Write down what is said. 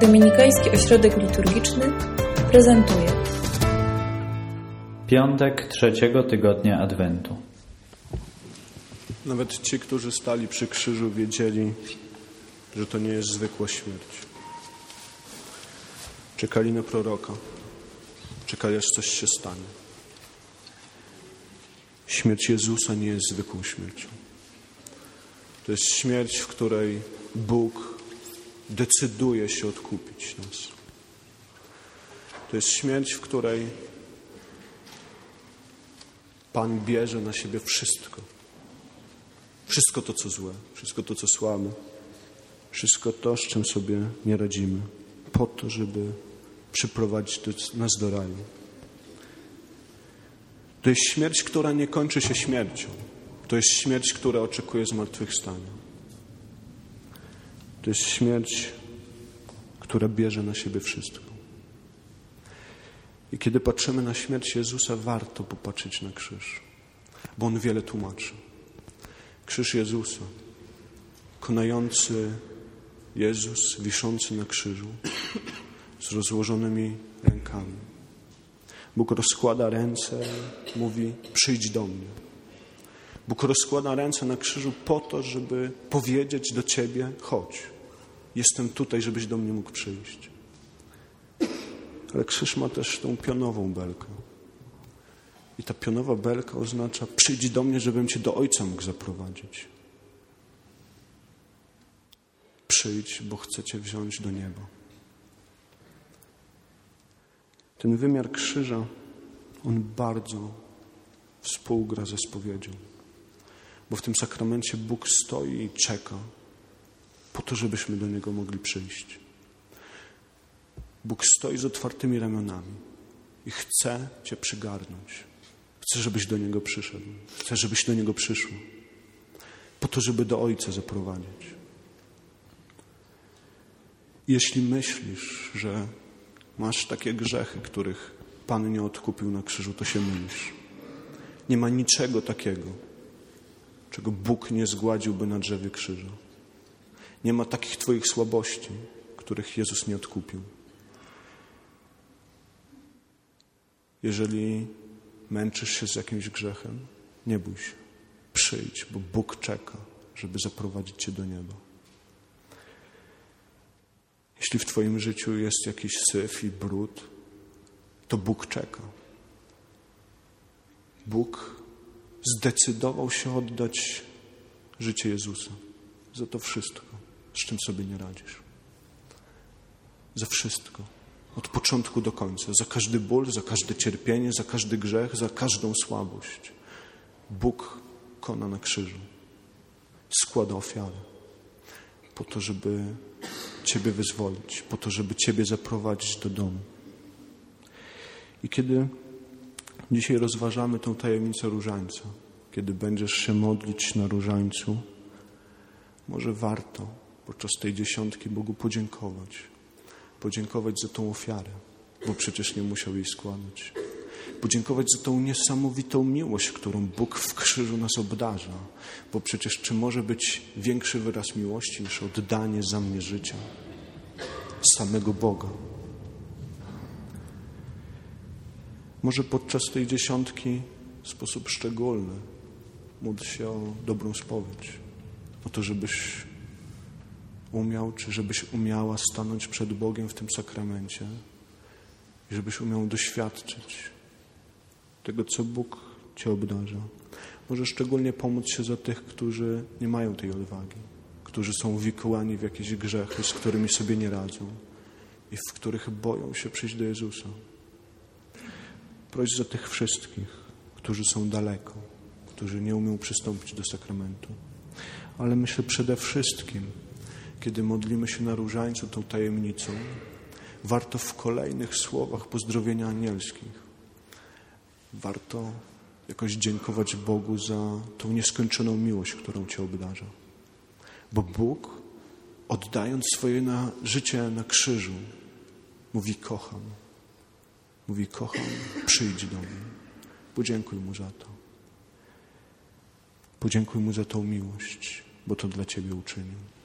Dominikański Ośrodek Liturgiczny prezentuje Piątek trzeciego tygodnia Adwentu. Nawet ci, którzy stali przy krzyżu, wiedzieli, że to nie jest zwykła śmierć. Czekali na proroka. Czekali, aż coś się stanie. Śmierć Jezusa nie jest zwykłą śmiercią. To jest śmierć, w której Bóg decyduje się odkupić nas. To jest śmierć, w której Pan bierze na siebie wszystko. Wszystko to, co złe, wszystko to, co słabe, wszystko to, z czym sobie nie radzimy, po to, żeby przyprowadzić nas do raju. To jest śmierć, która nie kończy się śmiercią. To jest śmierć, która oczekuje zmartwychwstania. To jest śmierć, która bierze na siebie wszystko. I kiedy patrzymy na śmierć Jezusa, warto popatrzeć na krzyż, bo on wiele tłumaczy. Krzyż Jezusa, konający Jezus wiszący na krzyżu z rozłożonymi rękami. Bóg rozkłada ręce, mówi: Przyjdź do mnie. Bóg rozkłada ręce na krzyżu po to, żeby powiedzieć do ciebie: Chodź, jestem tutaj, żebyś do mnie mógł przyjść. Ale krzyż ma też tą pionową belkę. I ta pionowa belka oznacza: Przyjdź do mnie, żebym cię do Ojca mógł zaprowadzić. Przyjdź, bo chcę cię wziąć do nieba. Ten wymiar krzyża, on bardzo współgra ze spowiedzią. Bo w tym sakramencie Bóg stoi i czeka po to, żebyśmy do Niego mogli przyjść. Bóg stoi z otwartymi ramionami i chce Cię przygarnąć. Chce, żebyś do Niego przyszedł. Chce, żebyś do Niego przyszła. Po to, żeby do Ojca zaprowadzić. Jeśli myślisz, że masz takie grzechy, których Pan nie odkupił na krzyżu, to się mylisz. Nie ma niczego takiego, czego Bóg nie zgładziłby na drzewie krzyża. Nie ma takich Twoich słabości, których Jezus nie odkupił. Jeżeli męczysz się z jakimś grzechem, nie bój się. Przyjdź, bo Bóg czeka, żeby zaprowadzić Cię do nieba. Jeśli w Twoim życiu jest jakiś syf i brud, to Bóg czeka. Bóg zdecydował się oddać życie Jezusa za to wszystko, z czym sobie nie radzisz. Za wszystko. Od początku do końca. Za każdy ból, za każde cierpienie, za każdy grzech, za każdą słabość. Bóg kona na krzyżu. Składa ofiarę. Po to, żeby Ciebie wyzwolić. Po to, żeby Ciebie zaprowadzić do domu. I kiedy dzisiaj rozważamy tą tajemnicę różańca, kiedy będziesz się modlić na różańcu, może warto podczas tej dziesiątki Bogu podziękować. Podziękować za tą ofiarę, bo przecież nie musiał jej składać. Podziękować za tą niesamowitą miłość, którą Bóg w krzyżu nas obdarza, bo przecież czy może być większy wyraz miłości niż oddanie za mnie życia samego Boga? Może podczas tej dziesiątki w sposób szczególny módl się o dobrą spowiedź, o to, żebyś umiał, czy żebyś umiała stanąć przed Bogiem w tym sakramencie i żebyś umiał doświadczyć tego, co Bóg Cię obdarza. Może szczególnie pomóc się za tych, którzy nie mają tej odwagi, którzy są wikłani w jakieś grzechy, z którymi sobie nie radzą i w których boją się przyjść do Jezusa. Proś za tych wszystkich, którzy są daleko, którzy nie umieją przystąpić do sakramentu. Ale myślę przede wszystkim, kiedy modlimy się na różańcu tą tajemnicą, warto w kolejnych słowach pozdrowienia anielskich, warto jakoś dziękować Bogu za tą nieskończoną miłość, którą Cię obdarza. Bo Bóg, oddając swoje na, życie na krzyżu, mówi kocham. Mówi kocham, przyjdź do mnie. Podziękuj Mu za to. Podziękuj Mu za tą miłość, bo to dla Ciebie uczynił.